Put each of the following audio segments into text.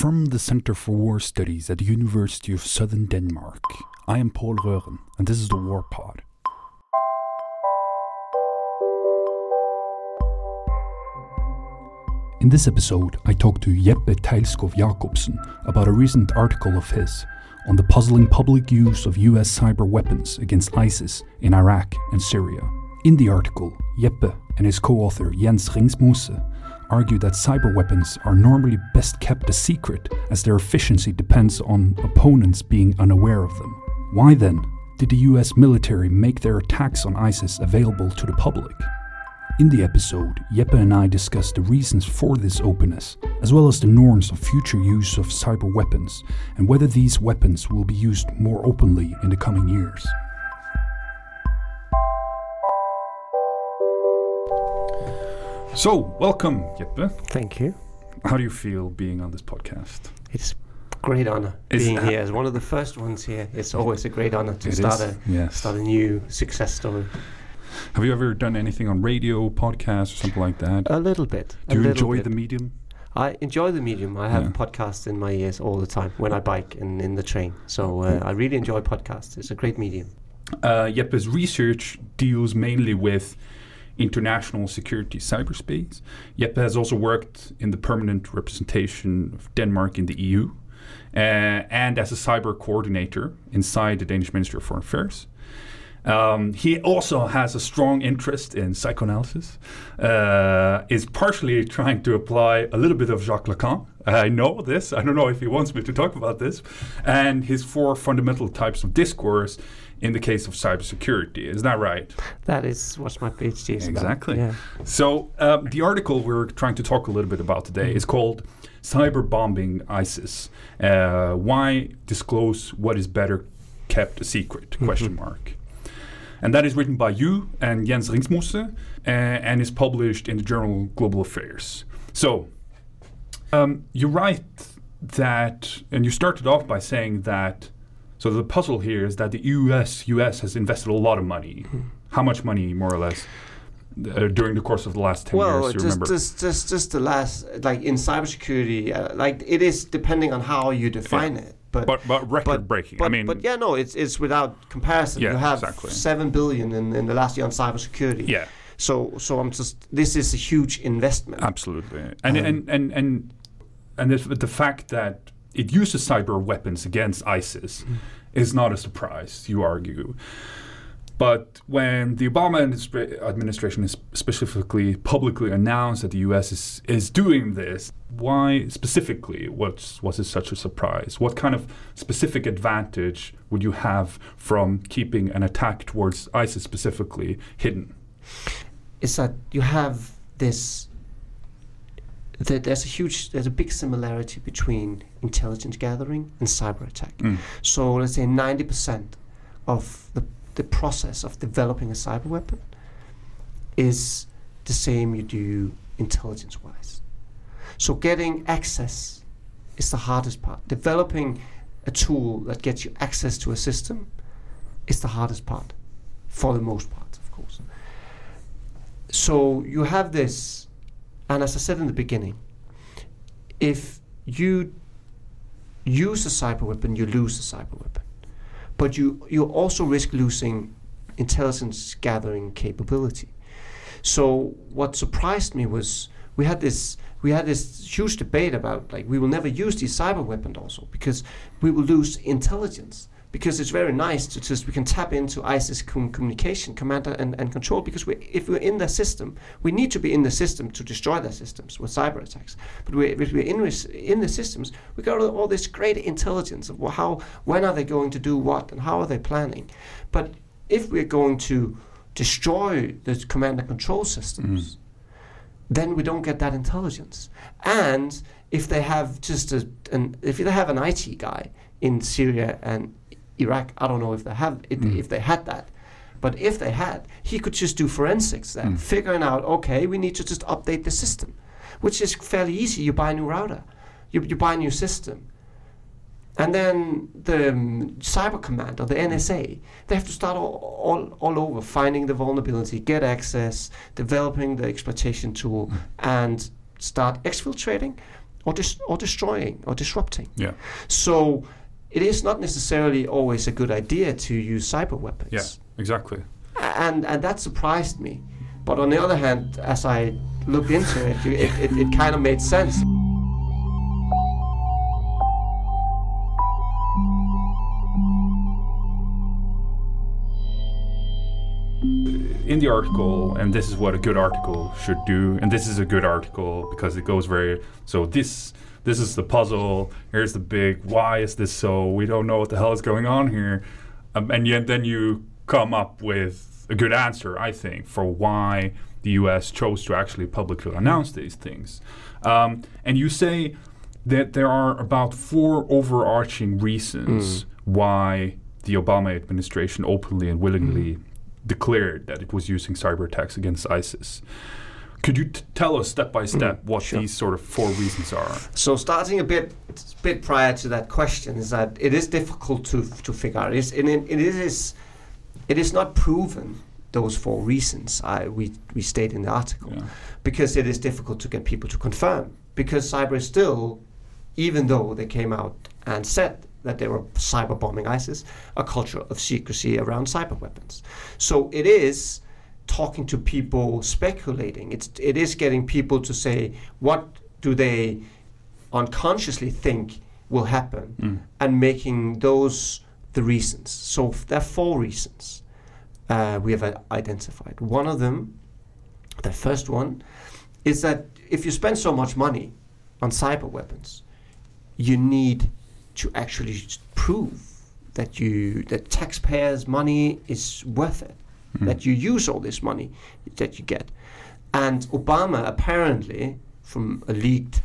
From the Center for War Studies at the University of Southern Denmark, I am Paul Røren, and this is the War Pod. In this episode, I talk to Jeppe Teglskov Jacobsen about a recent article of his on the puzzling public use of US cyber weapons against ISIS in Iraq and Syria. In the article, Jeppe and his co author Jens Ringsmose argue that cyber weapons are normally best kept a secret as their efficiency depends on opponents being unaware of them. Why then did the US military make their attacks on ISIS available to the public? In the episode, Jeppe and I discuss the reasons for this openness, as well as the norms of future use of cyber weapons and whether these weapons will be used more openly in the coming years. So, welcome, Jeppe. Thank you. How do you feel being on this podcast? It's a great honor being here as one of the first ones here. It's always a great honor to start is, a yes. start a new success story. Have you ever done anything on radio, podcast, or something like that? A little bit. do you enjoy bit. the medium? I enjoy the medium. I have Yeah. podcasts in my ears all the time when I bike and in the train. So uh, I really enjoy podcasts. It's a great medium. Uh, Jeppe's research deals mainly with international security cyberspace. Jeppe has also worked in the permanent representation of Denmark in the EU uh, and as a cyber coordinator inside the Danish Ministry of Foreign Affairs. Um, he also has a strong interest in psychoanalysis, uh, is partially trying to apply a little bit of Jacques Lacan. I know this. I don't know if he wants me to talk about this. And his four fundamental types of discourse in the case of cybersecurity. Is that right? That is what my PhD is Exactly. about. Yeah. So, um, the article we're trying to talk a little bit about today is called Cyber Bombing ISIS. Uh, why disclose what is better kept a secret? Question mark. And that is written by you and Jens Ringsmose uh, and is published in the journal Global Affairs. So, um, you write that, and you started off by saying that. So the puzzle here is that the U.S. U.S. has invested a lot of money. How much money, more or less, uh, during the course of the last ten Well, years? You just, remember? just just just the last like in cybersecurity, uh, like it is depending on how you define it. But but but record breaking. But, I mean, but yeah, no, it's it's without comparison. Yeah, you have exactly. seven billion in, in the last year on cybersecurity. yeah, So so I'm just this is a huge investment. absolutely. And Um, and and and and the fact that it uses cyber weapons against ISIS Mm. is not a surprise. You argue. But when the Obama administration is specifically publicly announced that the U.S. is, is doing this, why specifically was was it such a surprise? What kind of specific advantage would you have from keeping an attack towards ISIS specifically hidden? Is that you have this. That there's a huge, there's a big similarity between intelligence gathering and cyber attack. Mm. So let's say 90% of the, the process of developing a cyber weapon is the same you do intelligence wise. So getting access is the hardest part. Developing a tool that gets you access to a system is the hardest part, for the most part, of course. So you have this, and as I said in the beginning, if you use a cyber weapon, you lose a cyber weapon. But you, you also risk losing intelligence gathering capability. So what surprised me was we had this we had this huge debate about like we will never use these cyber weapons also because we will lose intelligence because it's very nice to just we can tap into ISIS com- communication command and, and control because we if we're in the system we need to be in the system to destroy their systems with cyber attacks. But we, if we're in, in the systems we got all this great intelligence of how when are they going to do what and how are they planning? But if we're going to destroy the command and control systems mm. then we don't get that intelligence. And if they have just a, an, if they have an IT guy in Syria and Iraq, I don't know if they have it, Mm. if they had that, but if they had, he could just do forensics there, Mm. figuring out, okay, we need to just update the system, which is fairly easy. You buy a new router, you, you buy a new system. And then the um, cyber command or the NSA, they have to start all, all, all over, finding the vulnerability, get access, developing the exploitation tool, and start exfiltrating or dis- or destroying or disrupting. Yeah. So it is not necessarily always a good idea to use cyber weapons. Yeah. Exactly. And and that surprised me. But on the other hand, as I looked into it, it, it, it kind of made sense. The article, and this is what a good article should do, and this is a good article because it goes very. So this this is the puzzle. Here's the big. Why is this so? We don't know what the hell is going on here, um, and yet then you come up with a good answer, I think, for why the U.S. chose to actually publicly announce these things. Um, and you say that there are about four overarching reasons why the Obama administration openly and willingly declared that it was using cyber attacks against ISIS. Could you t- tell us step by step mm, what sure. these sort of four reasons are? So starting a bit bit prior to that question is that it is difficult to to figure out. It is, and it, it is it is not proven those four reasons I, we we state in the article Yeah. because it is difficult to get people to confirm because cyber is still even though they came out and said that they were cyber bombing ISIS, a culture of secrecy around cyber weapons. So it is talking to people, speculating. It's it is getting people to say what do they unconsciously think will happen, Mm. and making those the reasons. So there are four reasons uh, we have uh, identified. One of them, the first one, is that if you spend so much money on cyber weapons, you need to actually prove that you that taxpayers' money is worth it, Mm. that you use all this money that you get. And Obama apparently, from a leaked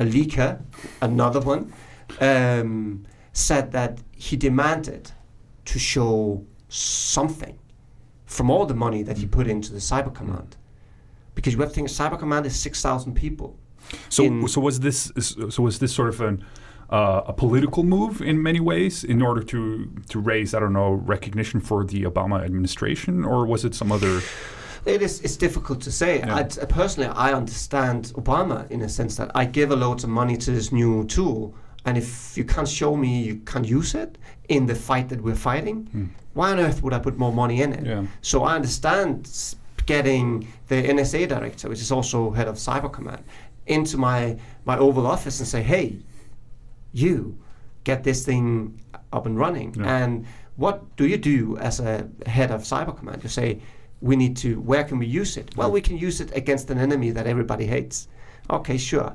a leaker, another one, um, said that he demanded to show something from all the money that he put into the cyber command. Because you have to think cyber command is six thousand people. So, so was this so was this sort of an uh, a political move in many ways in order to to raise I don't know recognition for the Obama administration, or was it some other? It is. It's difficult to say. Yeah. I, personally, I understand Obama in a sense that I give a lot of money to this new tool, and if you can't show me you can't use it in the fight that we're fighting, Hmm. why on earth would I put more money in it? Yeah. So I understand getting the NSA director, which is also head of Cyber Command, into my my Oval Office and say, "Hey, you get this thing up and running." Yeah. And what do you do as a head of Cyber Command? You say, "We need to. Where can we use it? Well, we can use it against an enemy that everybody hates." Okay, sure.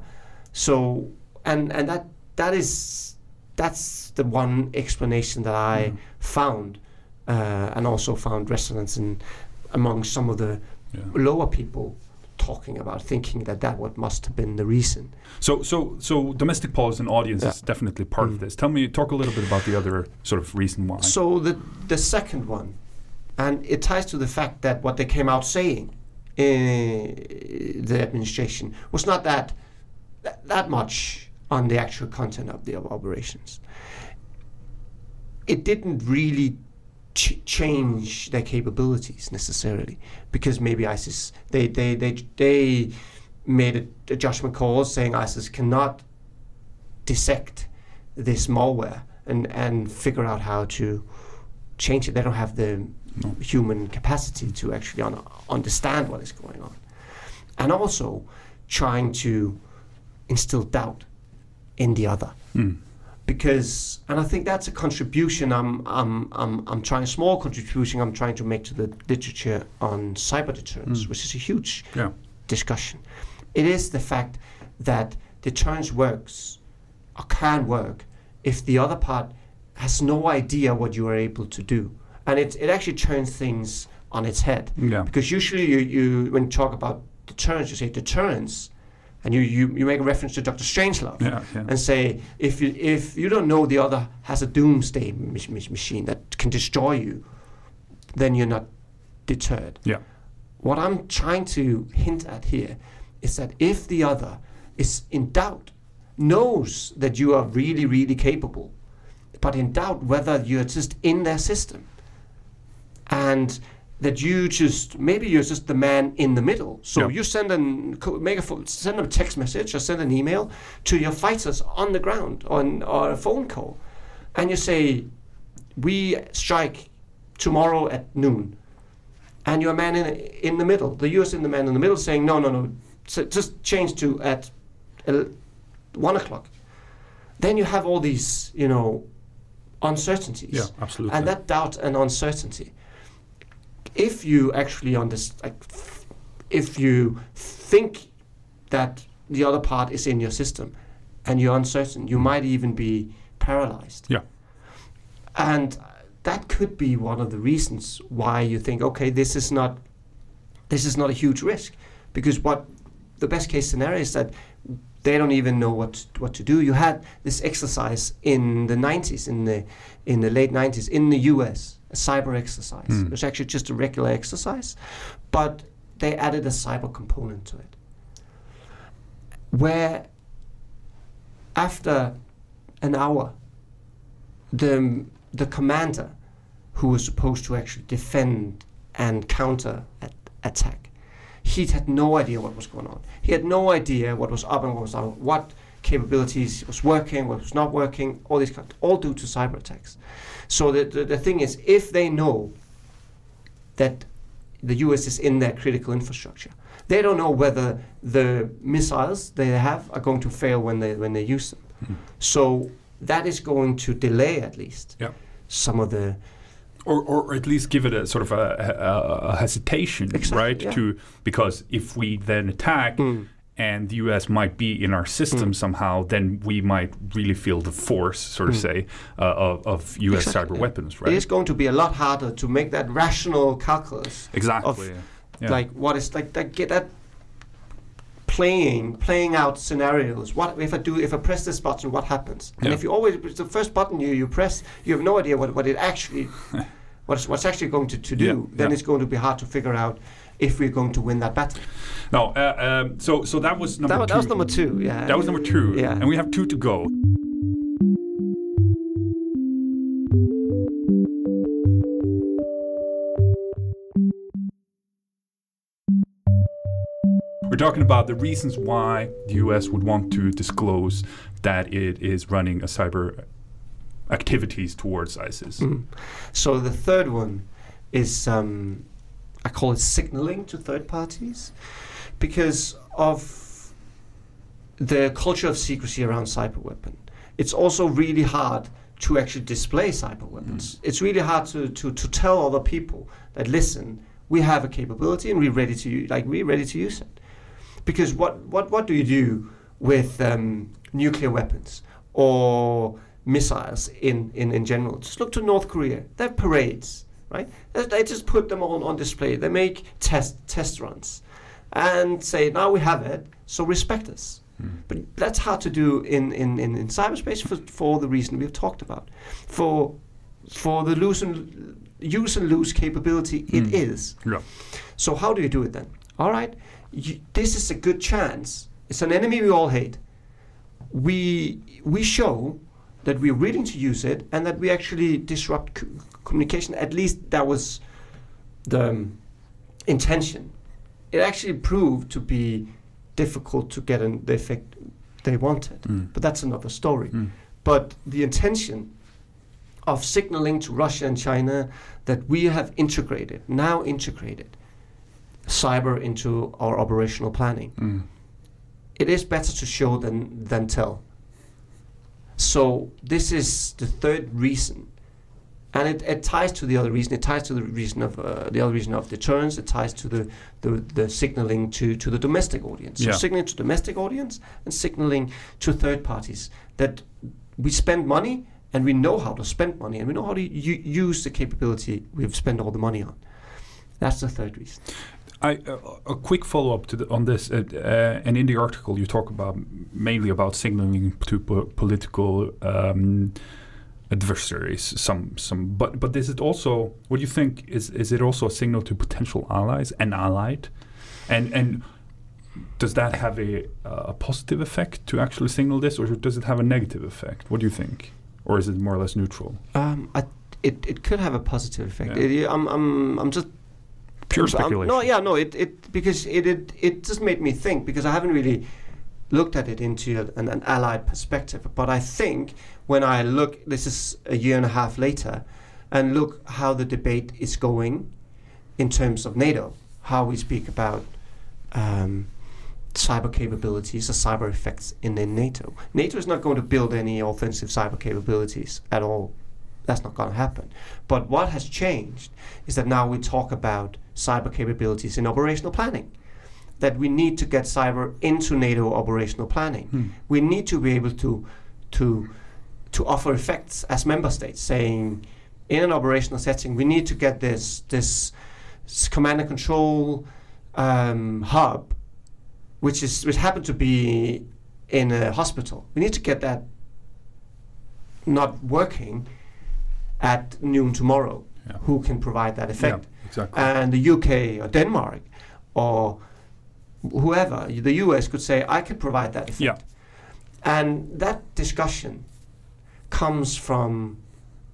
So and and that that is that's the one explanation that I found, uh, and also found resonance in among some of the Yeah. lower people talking about thinking that that what must have been the reason. So, so, so domestic policy and audience is definitely part of Mm. this. Tell me, talk a little bit about the other sort of reason why. So the the second one, and it ties to the fact that what they came out saying, in the administration was not that that, that much on the actual content of the op- operations. It didn't really ch- change their capabilities necessarily because maybe ISIS they they they they made a, a judgment call saying ISIS cannot dissect this malware and and figure out how to change it. They don't have the No. human capacity to actually un- understand what is going on, and also trying to instill doubt in the other Mm. Because and I think that's a contribution I'm I'm I'm I'm trying a small contribution I'm trying to make to the literature on cyber deterrence, Mm. which is a huge Yeah. discussion. It is the fact that deterrence works or can work if the other part has no idea what you are able to do, and it it actually turns things on its head. Yeah. Because usually you, you when you talk about deterrence, you say deterrence, and you, you, you make a reference to Dr. Strangelove Yeah. Yeah. and say if you if you don't know the other has a doomsday mach- mach- machine that can destroy you, then you're not deterred. Yeah. What I'm trying to hint at here is that if the other is in doubt, knows that you are really really capable, but in doubt whether you're just in their system, and that you just maybe you're just the man in the middle. So Yeah. you send an make a send a text message or send an email to your fighters on the ground on or a phone call, and you say, "We strike tomorrow at noon," and you're a man in in the middle. The U.S. in the man in the middle saying, "No, no, no, so just change to at one o'clock." Then you have all these, you know, uncertainties Yeah, absolutely. and that doubt and uncertainty if you actually understand like, if you think that the other part is in your system and you're uncertain you might even be paralyzed Yeah. and that could be one of the reasons why you think okay this is not this is not a huge risk because what the best case scenario is that they don't even know what what to do. You had this exercise in the 90s, in the in the late 90s, in the U.S. A cyber exercise. Mm. It was actually just a regular exercise, but they added a cyber component to it, where after an hour, the the commander, who was supposed to actually defend and counter at, attack, he had no idea what was going on. He had no idea what was up and what was down, what capabilities was working, what was not working, all these kind all due to cyber attacks. So the, the, the thing is, if they know that the US is in their critical infrastructure, they don't know whether the missiles they have are going to fail when they when they use them. Mhm. So that is going to delay at least Yeah. some of the or, or at least give it a sort of a, a, a hesitation, Exactly, right? yeah. To because if we then attack Mm. and the U.S. might be in our system Mm. somehow, then we might really feel the force, so to Mm. say, uh, of, of U.S. Exactly, cyber weapons, It right? is going to be a lot harder to make that rational calculus exactly. yeah. like what is like that get that playing playing out scenarios what if i do if i press this button what happens and Yeah. if you always it's the first button you you press you have no idea what, what it actually what's what's actually going to, to do Yeah, then yeah. it's going to be hard to figure out if we're going to win that battle no, uh, um, so so that was number that, two. that was number two yeah That was number two, Yeah. and we have two to go. Talking about the reasons why the US would want to disclose that it is running a cyber activities towards ISIS. Mm. So the third one is um, I call it signaling to third parties because of the culture of secrecy around cyber weapon. It's also really hard to actually display cyber weapons. It's really hard to, to, to tell other people that listen, we have a capability and we're ready to like we're ready to use it. Because what, what, what do you do with um, nuclear weapons or missiles in, in, in general? Just look to North Korea. They have parades, right? They, they just put them all on display. They make test test runs and say, now we have it, so respect us. But that's hard to do in, in, in, in cyberspace for, for the reason we've talked about. For for the lose and use and lose capability, it Mm. is. Yeah. So how do you do it then? All right, you, this is a good chance. It's an enemy we all hate. We we show that we're willing to use it and that we actually disrupt c- communication. At least that was the um, intention. It actually proved to be difficult to get an, the effect they wanted, Mm. but that's another story. Mm. But the intention of signaling to Russia and China that we have integrated, now integrated, cyber into our operational planning. Mm. It is better to show than, than tell. So this is the third reason. And it, it ties to the other reason. It ties to the reason of uh, the other reason of deterrence. It ties to the, the, the signaling to, to the domestic audience. Yeah. So signaling to domestic audience and signaling to third parties that we spend money and we know how to spend money and we know how to use the capability we've spent all the money on. That's the third reason. I, uh, a quick follow up to the, on this, uh, uh, and in the article you talk about mainly about signaling to po- political um, adversaries. Some, some, but but is it also? What do you think? Is is it also a signal to potential allies and allied, and and does that have a a positive effect to actually signal this, or does it have a negative effect? What do you think, or is it more or less neutral? Um, I, it, it could have a positive effect. Yeah. It- I'm, I'm, I'm just Pure Um, speculation. no, yeah, no, it, it because it, it it just made me think because I haven't really looked at it into a- an, an allied perspective. But I think when I look, this is a year and a half later, and look how the debate is going in terms of NATO, how we speak about um, cyber capabilities or cyber effects in, in NATO. NATO is not going to build any offensive cyber capabilities at all. That's not going to happen. But what has changed is that now we talk about cyber capabilities in operational planning. That we need to get cyber into NATO operational planning. Hmm. We need to be able to to to offer effects as member states, saying in an operational setting, we need to get this this command and control um, hub, which is which happened to be in a hospital. We need to get that not working at noon tomorrow. Yeah. Who can provide that effect? Yeah, exactly. and the UK or Denmark or whoever, the US could say, I can provide that effect. Yeah. And that discussion comes from,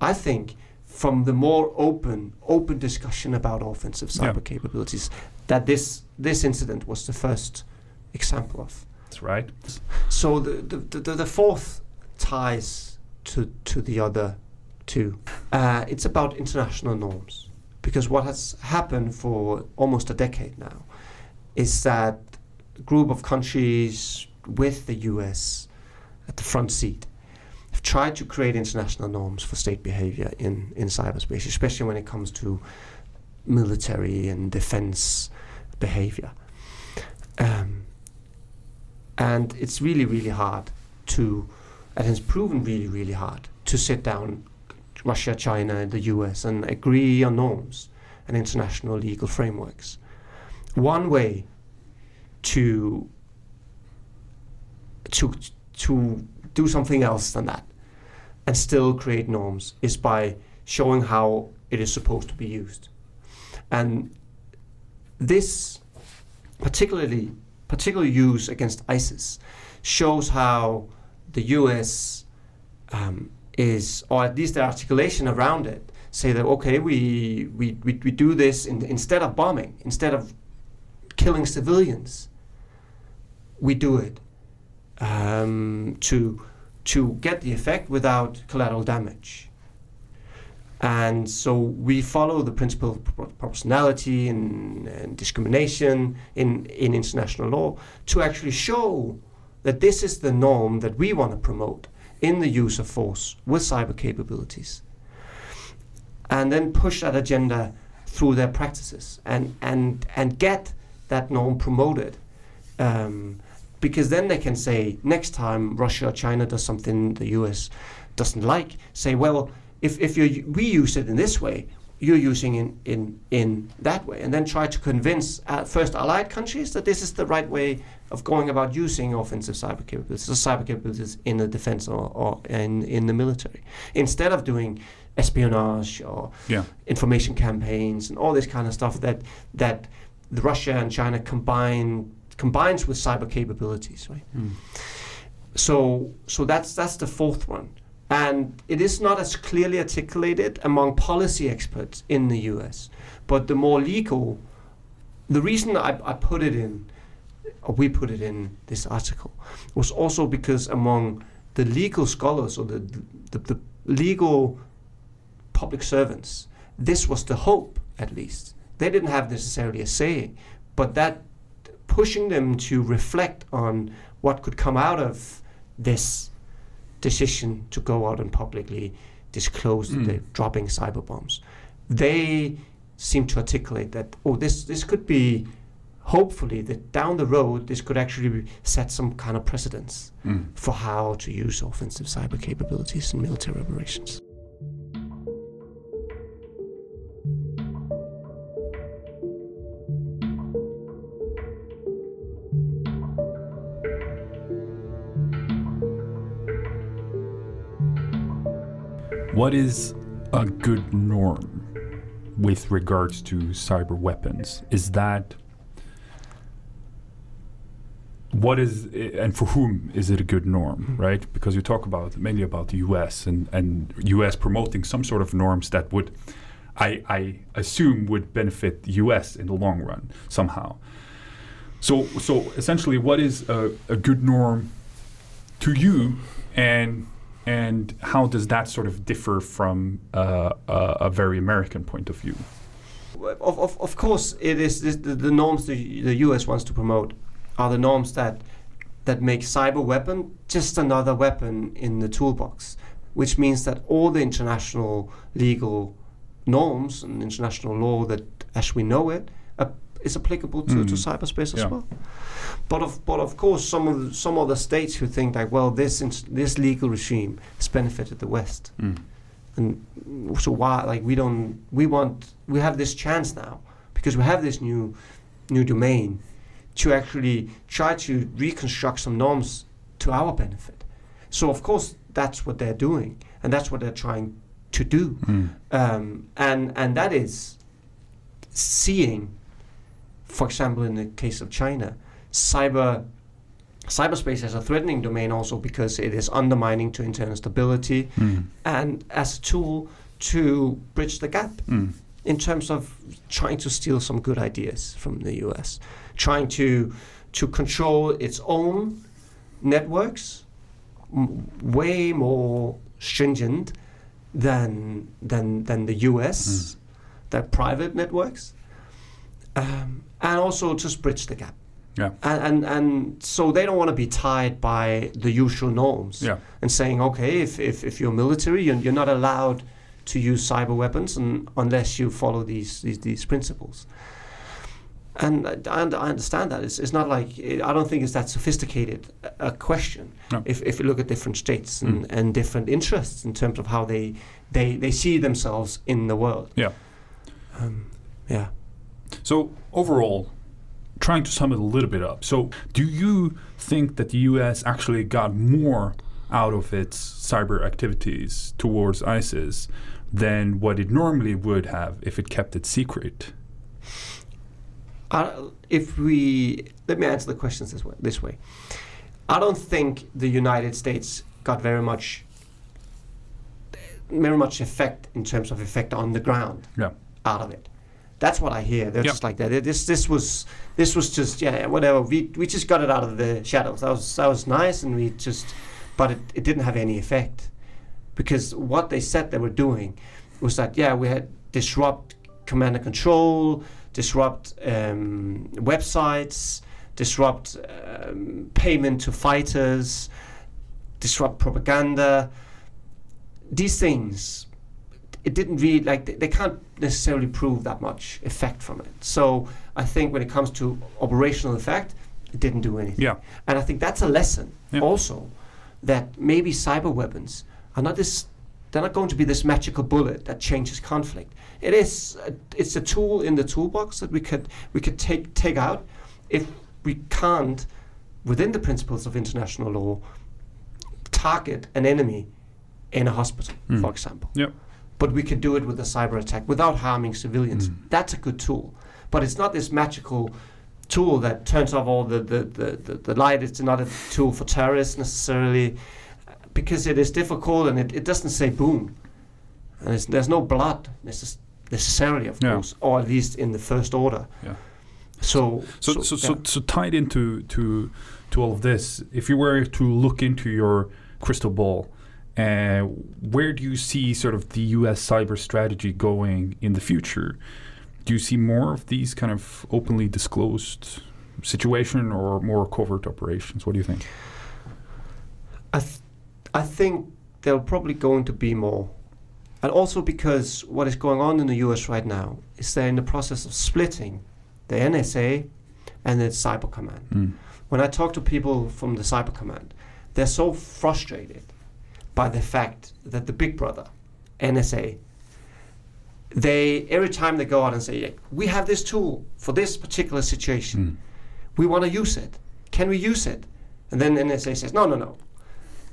I think, from the more open, open discussion about offensive Yeah. cyber capabilities that this this incident was the first example of. That's right. So the the, the, the fourth ties to to the other two. Uh, it's about international norms because what has happened for almost a decade now is that a group of countries with the U.S. at the front seat have tried to create international norms for state behavior in in cyberspace, especially when it comes to military and defense behavior. Um, and it's really, really hard to, and it's proven really, really hard to sit down, Russia, China, the US, and agree on norms and international legal frameworks. One way to to to do something else than that and still create norms is by showing how it is supposed to be used. And this particularly particular use against ISIS shows how the US um, is, or at least the articulation around it, say that okay, we we, we, we do this in, instead of bombing, instead of killing civilians, we do it um, to to get the effect without collateral damage. And so we follow the principle of proportionality and, and discrimination in, in international law to actually show that this is the norm that we want to promote in the use of force with cyber capabilities. And then push that agenda through their practices and, and, and get that norm promoted. Um, because then they can say, next time Russia or China does something the US doesn't like, say, well, if, if you we use it in this way, you're using in, in, in that way, and then try to convince uh, first allied countries that this is the right way of going about using offensive cyber capabilities, or cyber capabilities in the defense or, or in, in the military, instead of doing espionage or Yeah. information campaigns and all this kind of stuff that that the Russia and China combine combines with cyber capabilities, right? Mm. So so that's that's the fourth one. And it is not as clearly articulated among policy experts in the US. But the more legal the reason I, I put it in or we put it in this article was also because among the legal scholars or the the, the legal public servants, this was the hope at least. They didn't have necessarily a say, but that pushing them to reflect on what could come out of this decision to go out and publicly disclose that Mm. they're dropping cyber bombs. They seem to articulate that oh this this could be hopefully that down the road this could actually be- set some kind of precedence Mm. for how to use offensive cyber capabilities in military operations. What is a good norm with regards to cyber weapons? Is that what is and for whom is it a good norm, right? Because you talk about mainly about the U.S. and and U.S. promoting some sort of norms that would I, I assume would benefit the U.S. in the long run somehow. So, so essentially, what is a, a good norm to you, and and how does that sort of differ from uh, a, a very American point of view? Of, of, of course, it is this, the, the norms the, the U.S. wants to promote are the norms that that make cyber weapon just another weapon in the toolbox, which means that all the international legal norms and international law that, as we know it, uh, is applicable to, mm. to cyberspace as yeah. well. But of but of course, some of the, some other states who think like, well, this this legal regime has benefited the West, mm. and so why like we don't we want we have this chance now because we have this new new domain to actually try to reconstruct some norms to our benefit. So of course that's what they're doing, and that's what they're trying to do, mm. um, and and that is seeing, for example, in the case of China, cyber cyberspace as a threatening domain also because it is undermining to internal stability mm. and as a tool to bridge the gap mm. in terms of trying to steal some good ideas from the US trying to to control its own networks m- way more stringent than than than the US, Mm. their private networks, um, and also to bridge the gap. Yeah. And, and and so they don't want to be tied by the usual norms Yeah. and saying, okay, if, if, if you're military, you're, you're not allowed to use cyber weapons and, unless you follow these, these, these principles. And I, I understand that. It's, it's not like, I don't think it's that sophisticated a, a question. No. If, if you look at different states and, Mm. and different interests in terms of how they, they, they see themselves in the world. Yeah. Um, yeah. So overall, trying to sum it a little bit up. So do you think that the U.S. actually got more out of its cyber activities towards ISIS than what it normally would have if it kept it secret? I, if we let me answer the questions this way, this way. I don't think the United States got very much very much effect in terms of effect on the ground Yeah. out of it. That's what I hear. They're Yep. just like that. This this was this was just yeah whatever. We we just got it out of the shadows. That was that was nice, and we just but it, it didn't have any effect because what they said they were doing was that yeah we had disrupt command and control, disrupt um, websites, disrupt um, payment to fighters, disrupt propaganda. These things, it didn't really like they, they can't necessarily prove that much effect from it. So I think when it comes to operational effect, it didn't do anything. Yeah. And I think that's a lesson Yeah. also that maybe cyber weapons are not this they're not going to be this magical bullet that changes conflict. It is a, it's a tool in the toolbox that we could we could take take out if we can't within the principles of international law target an enemy in a hospital, Mm. for example. Yep. But we could do it with a cyber attack without harming civilians. Mm. That's a good tool. But it's not this magical tool that turns off all the, the, the, the, the light. It's not a tool for terrorists necessarily because it is difficult and it, it doesn't say boom. And it's, there's no blood necess- necessarily, of Yeah. course, or at least in the first order. Yeah. So, So, so, so, yeah. so, tied into to to all of this, if you were to look into your crystal ball, uh, where do you see sort of the U.S. cyber strategy going in the future? Do you see more of these kind of openly disclosed situation or more covert operations? What do you think? I, th- I think there are probably going to be more. And also because what is going on in the US right now is they're in the process of splitting the NSA and the Cyber Command. Mm. When I talk to people from the Cyber Command, they're so frustrated by the fact that the big brother, NSA, they every time they go out and say, "We have this tool for this particular situation. Mm. We want to use it. Can we use it?" And then NSA says, "No, no, no,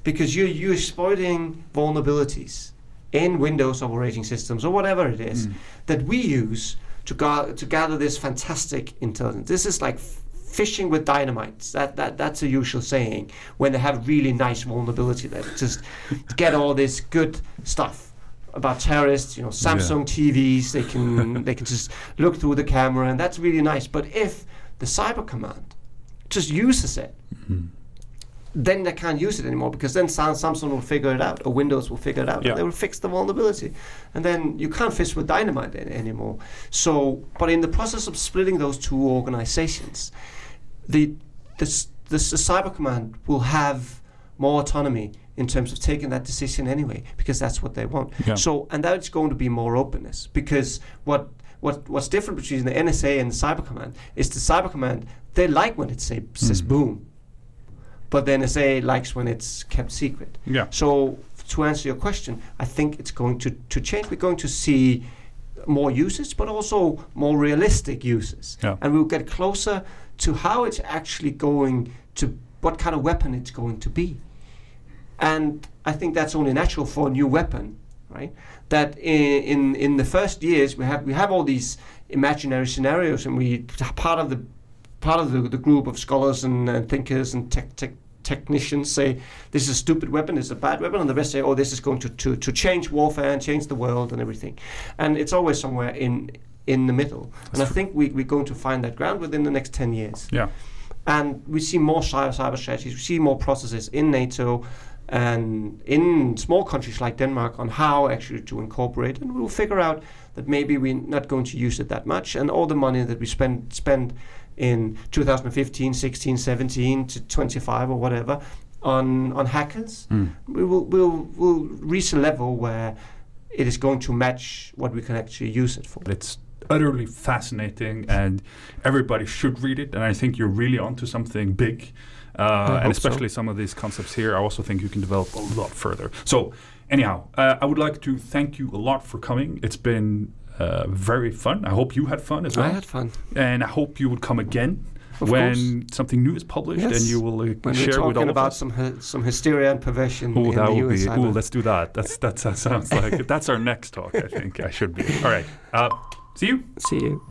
because you're you're exploiting vulnerabilities in Windows operating systems or whatever it is Mm. that we use to ga- to gather this fantastic intelligence. This is like f- fishing with dynamite. That that that's a usual saying when they have really nice vulnerability. That just get all this good stuff about terrorists, you know, Samsung TVs, they can they can just look through the camera, and that's really nice. But if the cyber command just uses it, Mm-hmm. Then they can't use it anymore because then Sam- Samsung will figure it out or Windows will figure it out. Yeah. And they will fix the vulnerability, and then you can't fish with dynamite an- anymore. So, but in the process of splitting those two organizations, the the, the, the cyber command will have more autonomy in terms of taking that decision anyway because that's what they want. Yeah. So, and that's going to be more openness because what what what's different between the NSA and the cyber command is the cyber command they like when it say, says Mhm. boom, but the NSA likes when it's kept secret. Yeah. So to answer your question, I think it's going to, to change. We're going to see more uses, but also more realistic uses. Yeah. And we'll get closer to how it's actually going to, what kind of weapon it's going to be. And I think that's only natural for a new weapon, right? That in, in, in the first years we have we have all these imaginary scenarios, and we part of the part of the, the group of scholars and, and thinkers and tech, tech technicians say this is a stupid weapon, it's a bad weapon, and the rest say, oh, this is going to, to, to change warfare and change the world and everything. And it's always somewhere in in the middle. and I think we, we're going to find that ground within the next 10 years. Yeah. And we see more cyber, cyber strategies, we see more processes in NATO and in small countries like Denmark on how actually to incorporate. And we'll figure out that maybe we're not going to use it that much. And all the money that we spend, spend in 2015, 16, 17 to 25 or whatever on, on hackers, Mm. we will we'll, we'll reach a level where it is going to match what we can actually use it for. It's utterly fascinating, and everybody should read it. And I think you're really onto something big, uh, and so. especially some of these concepts here. I also think you can develop a lot further. So, anyhow, uh, I would like to thank you a lot for coming. It's been uh, very fun. I hope you had fun as well, I had fun. and I hope you would come again. Of when course. something new is published, Yes. and you will uh, When we're share with all talking of about us. some hy- some hysteria and perversion Oh, that would US be. Oh, let's do that. That's that's that sounds like that's our next talk. I think I should be. All right. Uh, see you. See you.